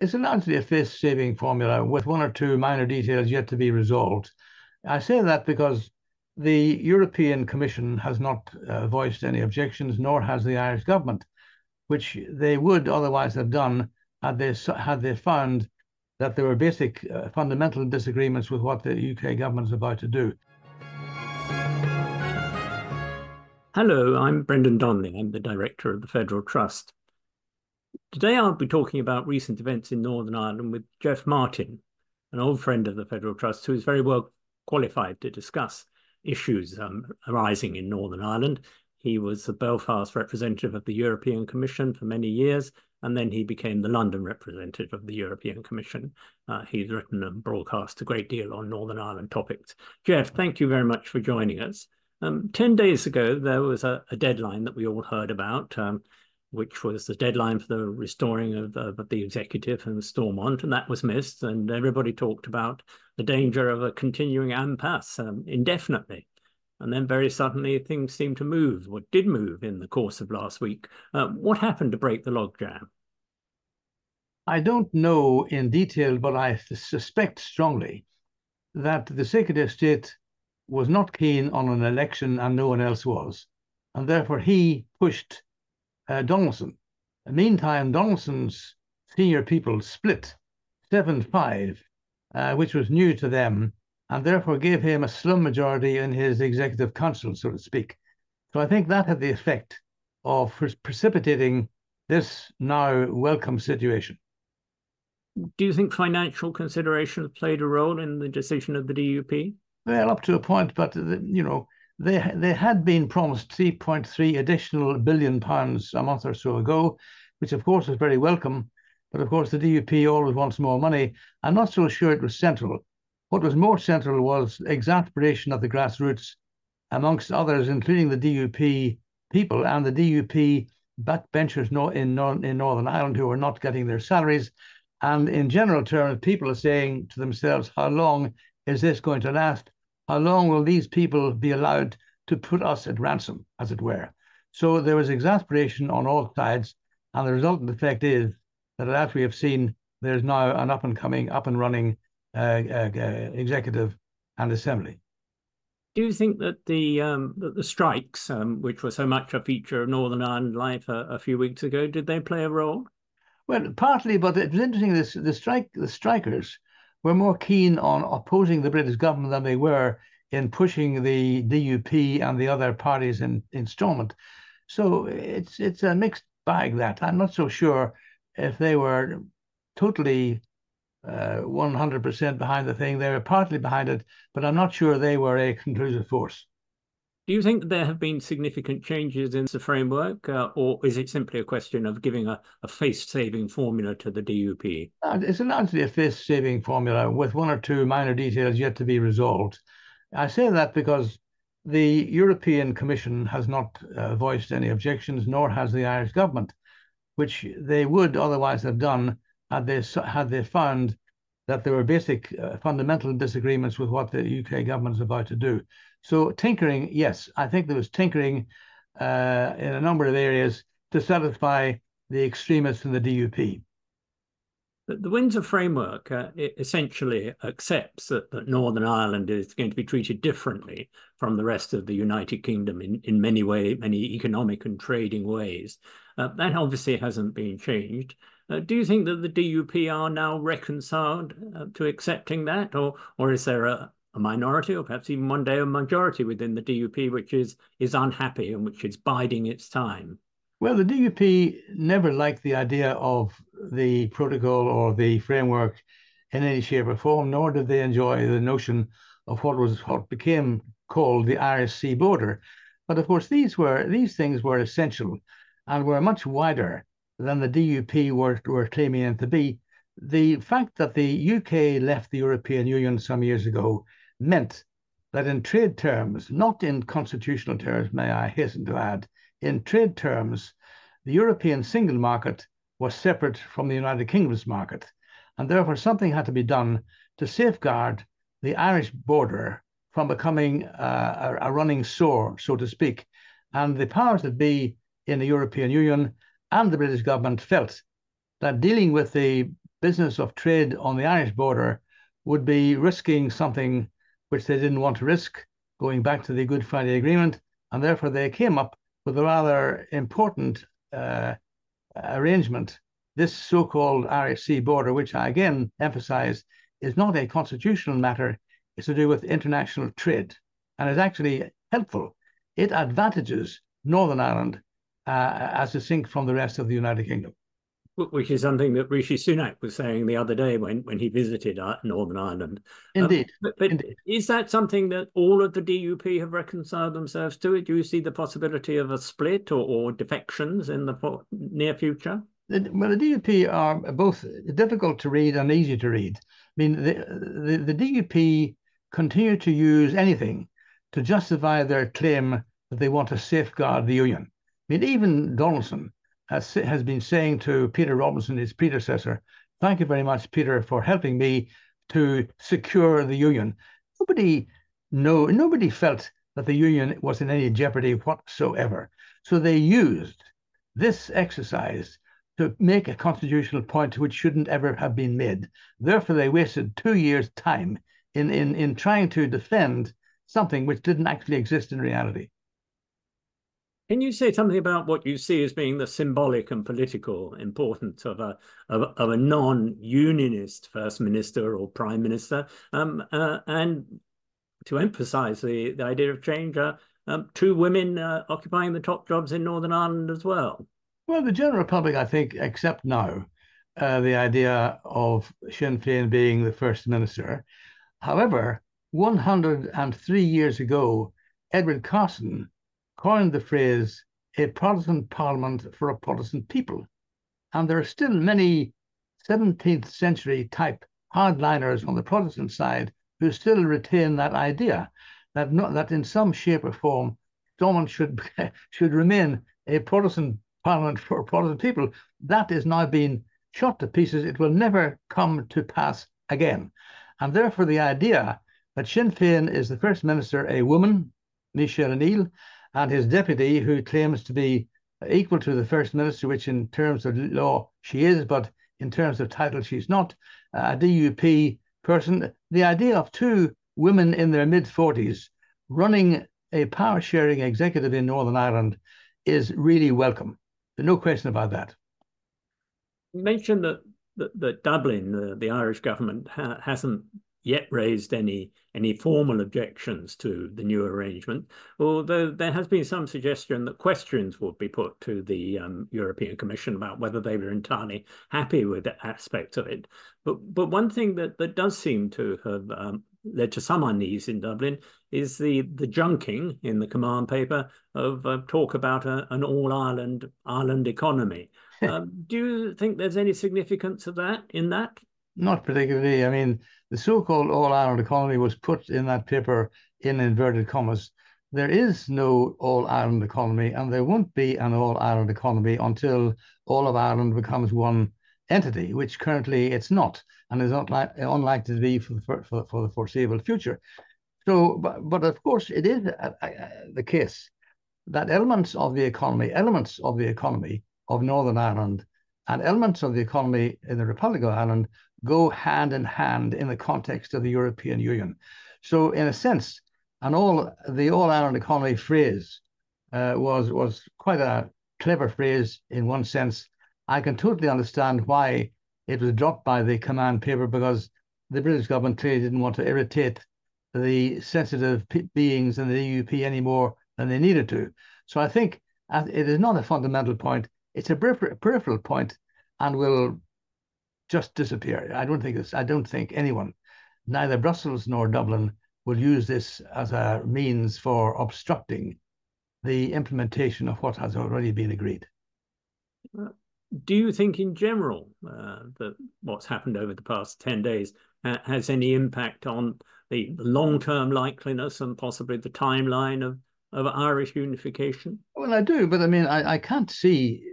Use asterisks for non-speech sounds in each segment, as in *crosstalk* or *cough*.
it's largely a face-saving formula with one or two minor details yet to be resolved. I say that because the European Commission has not uh, voiced any objections, nor has the Irish government, which they would otherwise have done had they had they found that there were basic uh, fundamental disagreements with what the UK government is about to do. Hello, I'm Brendan Donnelly. I'm the director of the Federal Trust. Today I'll be talking about recent events in Northern Ireland with Geoff Martin, an old friend of the Federal Trust who is very well qualified to discuss issues um, arising in Northern Ireland. He was the Belfast representative of the European Commission for many years and then he became the London representative of the European Commission. Uh, he's written and broadcast a great deal on Northern Ireland topics. Jeff, thank you very much for joining us. Um, 10 days ago, there was a, a, deadline that we all heard about, um, which was the deadline for the restoring of, of, the executive and Stormont, and that was missed. And everybody talked about the danger of a continuing impasse um, indefinitely. And then very suddenly things seemed to move, or did move in the course of last week. Uh, what happened to break the logjam? I don't know in detail, but I suspect strongly that the Secretary of State was not keen on an election and no one else was. And therefore he pushed uh, Donaldson. Meantime, Donaldson's senior people split 7 5, uh, which was new to them and therefore gave him a slim majority in his executive council, so to speak. So I think that had the effect of precipitating this now welcome situation. Do you think financial considerations played a role in the decision of the DUP? Well, up to a point, but you know they had been promised 3.3 additional billion pounds a month or so ago, which of course was very welcome. But of course, the DUP always wants more money. I'm not so sure it was central. What was more central was exasperation of the grassroots, amongst others, including the DUP people and the DUP backbenchers in, in Northern Ireland who were not getting their salaries. And in general terms, people are saying to themselves, how long is this going to last? How long will these people be allowed to put us at ransom, as it were? So there was exasperation on all sides. And the resultant effect is that as we have seen, there's now an up and coming, up and running uh, uh, uh, executive and assembly. Do you think that the um, that the strikes, um, which were so much a feature of Northern Ireland life a, a, few weeks ago, did they play a role? Well, partly, but it was interesting. This the strike the strikers were more keen on opposing the British government than they were in pushing the DUP and the other parties in, in Stormont. So it's it's a mixed bag. That I'm not so sure if they were totally 100% uh, behind the thing. They were partly behind it, but I'm not sure they were a *laughs* conclusive force. Do you think there have been significant changes in the framework, uh, or is it simply a question of giving a, a face-saving formula to the DUP? Uh, it's largely a face-saving formula with one or two minor details yet to be resolved. I say that because the European Commission has not uh, voiced any objections, nor has the Irish government, which they would otherwise have done had they had they found that there were basic uh, fundamental disagreements with what the UK government is about to do. So tinkering, yes, I think there was tinkering uh, in a number of areas to satisfy the extremists in the DUP. The Windsor framework uh, essentially accepts that, that, Northern Ireland is going to be treated differently from the rest of the United Kingdom in, in many way, many economic and trading ways. Uh, that obviously hasn't been changed. Uh, do you think that the DUP are now reconciled uh, to accepting that, or or is there a, a minority, or perhaps even one day a majority within the DUP which is is unhappy and which is biding its time? Well, the DUP never liked the idea of the protocol or the framework in any shape or form, nor did they enjoy the notion of what was what became called the Irish Sea border. But of course, these were these things were essential and were much wider than the DUP were, were claiming them to be. The fact that the UK left the European Union some years ago meant that in trade terms, not in constitutional terms, may I hasten to add, in trade terms, the European single market was separate from the United Kingdom's market. And therefore, something had to be done to safeguard the Irish border from becoming uh, a, a running sore, so to speak. And the powers that be in the European Union and the British government felt that dealing with the business of trade on the Irish border would be risking something which they didn't want to risk, going back to the Good Friday Agreement, and therefore they came up with a rather important uh, arrangement, this so-called Irish Sea border, which I again emphasize is not a constitutional matter, it's to do with international trade, and is actually helpful. It advantages Northern Ireland as distinct from the rest of the United Kingdom which is something that Rishi Sunak was saying the other day when, when he visited uh, Northern Ireland. Um, Indeed. Um, but, but Indeed. is that something that all of the DUP have reconciled themselves to? Do you see the possibility of a split or, or defections in the near future? Well, the DUP are both difficult to read and easy to read. I mean, the, the, the DUP continue to use anything to justify their claim that they want to safeguard the union. I mean, even Donaldson has, has been saying to Peter Robinson, his predecessor, thank you very much, Peter, for helping me to secure the union. Nobody, no, nobody felt that the union was in any jeopardy whatsoever. So they used this exercise to make a constitutional point which shouldn't ever have been made. Therefore, they wasted two years' time in, in, in trying to defend something which didn't actually exist in reality. Can you say something about what you see as being the symbolic and political importance of a of, of a non-unionist first minister or prime minister, um, uh, and to emphasise the, the idea of change, uh, um, two women uh, occupying the top jobs in Northern Ireland as well? Well, the general public, I think, accept now uh, the idea of Sinn Féin being the first minister. However, 103 years ago, Edward Carson coined the phrase a Protestant parliament for a Protestant people. And there are still many 17th century type hardliners on the Protestant side who still retain that idea that not, that in some shape or form Stormont should *laughs* should remain a Protestant parliament for Protestant people. That is now being shot to pieces. It will never come to pass again. And therefore, the idea that Sinn Féin is the first minister a woman, Michelle O'Neill, and his deputy, who claims to be equal to the first minister, which in terms of law she is, but in terms of title she's not, a DUP person. The idea of two women in their mid 40s running a power sharing executive in Northern Ireland is really welcome. No question about that. You mentioned that, that, that Dublin, the, the Irish government, ha hasn't yet raised any any formal objections to the new arrangement, although there has been some suggestion that questions would be put to the um, European Commission about whether they were entirely happy with the aspects of it. But but one thing that that does seem to have um, led to some unease in Dublin is the the junking in the command paper of uh, talk about a, an all Ireland Ireland economy. *laughs* um, do you think there's any significance of that in that? Not particularly. I mean, the so-called All Ireland economy was put in that paper in inverted commas. There is no All Ireland economy, and there won't be an All Ireland economy until all of Ireland becomes one entity, which currently it's not, and is not like, unlikely to be for the, for, for the foreseeable future. So, but, but of course, it is uh, uh, the case that elements of the economy, elements of the economy of Northern Ireland, and elements of the economy in the Republic of Ireland go hand in hand in the context of the European Union. So, in a sense, an all the All Ireland economy phrase uh, was was quite a clever phrase in one sense. I can totally understand why it was dropped by the command paper because the British government clearly didn't want to irritate the sensitive beings in the DUP any more than they needed to. So I think it is not a fundamental point; it's a peripheral point, and will just disappear. I don't think this. I don't think anyone, neither Brussels nor Dublin, will use this as a means for obstructing the implementation of what has already been agreed. Do you think, in general, uh, that what's happened over the past ten days uh, has any impact on the long-term likeliness and possibly the timeline of of Irish unification? Well, I do, but I mean, I, I can't see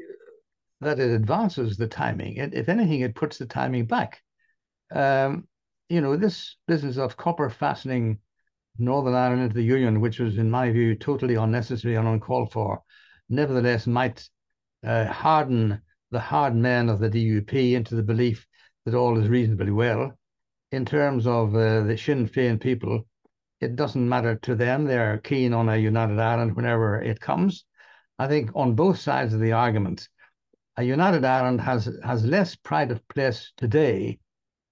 that it advances the timing. It, if anything, it puts the timing back. Um, you know, this business of copper fastening Northern Ireland into the Union, which was, in my view, totally unnecessary and uncalled for, nevertheless might uh, harden the hard men of the DUP into the belief that all is reasonably well. In terms of uh, the Sinn Féin people, it doesn't matter to them. They're keen on a united Ireland whenever it comes. I think on both sides of the argument, united Ireland has has less pride of place today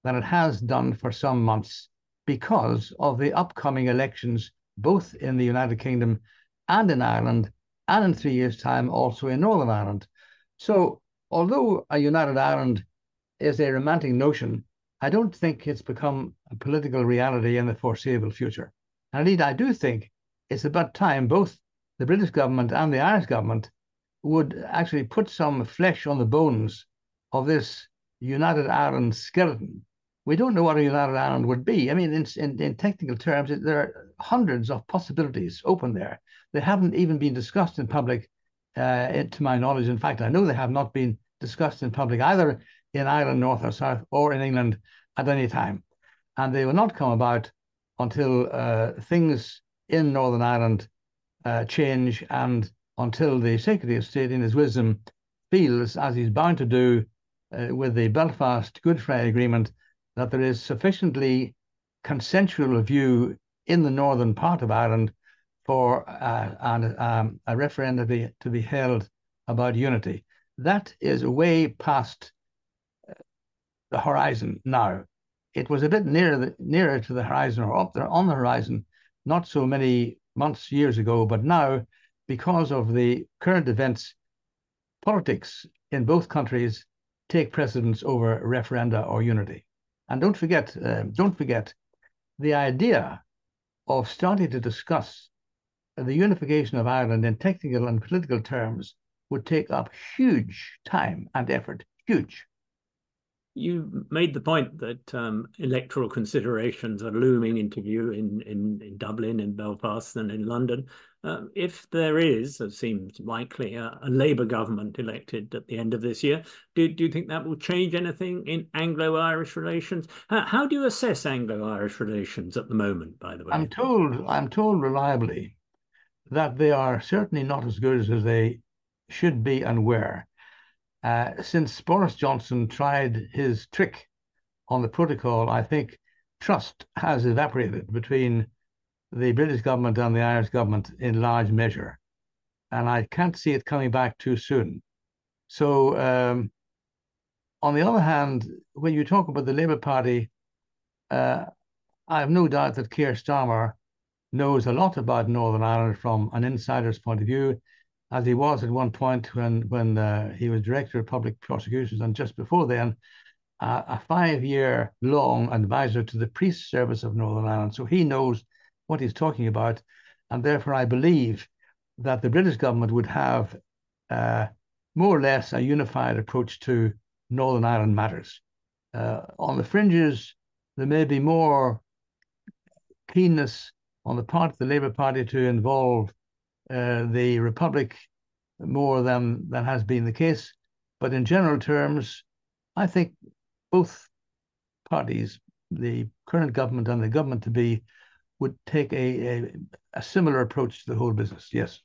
than it has done for some months because of the upcoming elections, both in the United Kingdom and in Ireland, and in three years' time also in Northern Ireland. So, although a united Ireland is a romantic notion, I don't think it's become a political reality in the foreseeable future. And indeed, I do think it's about time both the British government and the Irish government would actually put some flesh on the bones of this United Ireland skeleton. We don't know what a United Ireland would be. I mean, in, in, in technical terms, there are hundreds of possibilities open there. They haven't even been discussed in public, uh, to my knowledge. In fact, I know they have not been discussed in public either in Ireland, North or South, or in England at any time. And they will not come about until uh, things in Northern Ireland uh, change and until the Secretary of State, in his wisdom, feels, as he's bound to do uh, with the Belfast Good Friday Agreement, that there is sufficiently consensual view in the northern part of Ireland for uh, an, um, a referendum to be, to be held about unity. That is way past uh, the horizon now. It was a bit nearer the, nearer to the horizon or up there on the horizon not so many months, years ago, but now, because of the current events, politics in both countries take precedence over referenda or unity. And don't forget, uh, don't forget, the idea of starting to discuss the unification of Ireland in technical and political terms would take up huge time and effort, huge you made the point that um, electoral considerations are looming into view in, in, in Dublin, in Belfast, and in London. Uh, if there is, as seems likely, a, a, Labour government elected at the end of this year, do, do you think that will change anything in Anglo Irish relations? How, how do you assess Anglo Irish relations at the moment, by the way? I'm told, I'm told reliably that they are certainly not as good as they should be and were. Uh, since Boris Johnson tried his trick on the protocol, I think trust has evaporated between the British government and the Irish government in large measure. And I can't see it coming back too soon. So, um, on the other hand, when you talk about the Labour Party, uh, I have no doubt that Keir Starmer knows a lot about Northern Ireland from an insider's point of view as he was at one point when when uh, he was director of public prosecutions, and just before then, uh, a five-year long advisor to the Police Service of Northern Ireland. So he knows what he's talking about, and therefore I believe that the British government would have uh, more or less a unified approach to Northern Ireland matters. Uh, on the fringes, there may be more keenness on the part of the Labour Party to involve uh, the Republic more than, than has been the case. But in general terms, I think both parties, the current government and the government to be, would take a, a, a similar approach to the whole business. Yes.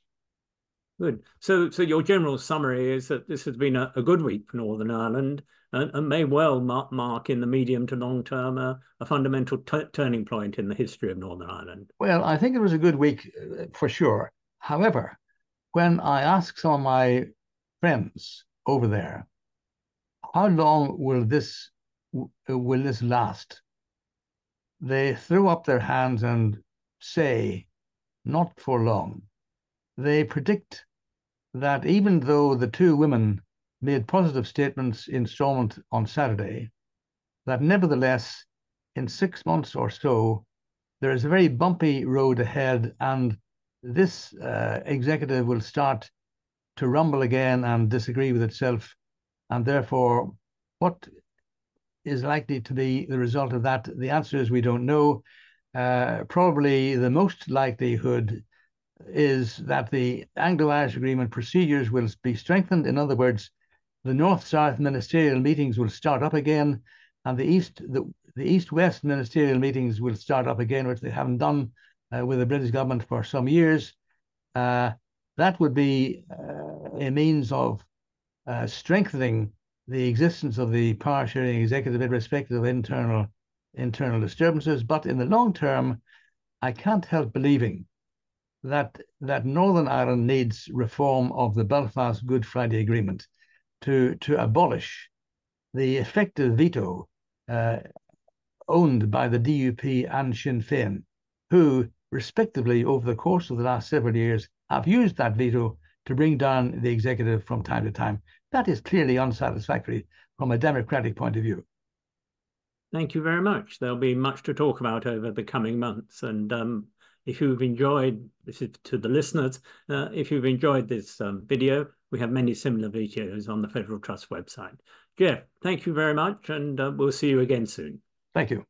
Good. So, so your general summary is that this has been a, a good week for Northern Ireland and, and may well mark, mark, in the medium to long term a, a fundamental turning point in the history of Northern Ireland. Well, I think it was a good week uh, for sure. However, when I ask some of my friends over there, how long will this will this last? They throw up their hands and say, not for long. They predict that even though the two women made positive statements in Stormont on Saturday, that nevertheless, in six months or so, there is a very bumpy road ahead and this uh, executive will start to rumble again and disagree with itself. And therefore, what is likely to be the result of that? The answer is we don't know. Uh, probably the most likelihood is that the Anglo-Irish Agreement procedures will be strengthened. In other words, the North-South ministerial meetings will start up again, and the East the, the East-West ministerial meetings will start up again, which they haven't done uh, with the British government for some years. Uh, that would be uh, a means of uh, strengthening the existence of the power sharing executive irrespective of internal internal disturbances. But in the long term, I can't help believing that that Northern Ireland needs reform of the Belfast Good Friday Agreement to to abolish the effective veto uh, owned by the DUP and Sinn Féin, who respectively over the course of the last several years have used that veto to bring down the executive from time to time. That is clearly unsatisfactory from a democratic point of view. Thank you very much. There'll be much to talk about over the coming months. And um, if you've enjoyed, this is to the listeners, uh, if you've enjoyed this um, video, we have many similar videos on the Federal Trust website. Geoff, thank you very much, and uh, we'll see you again soon. Thank you.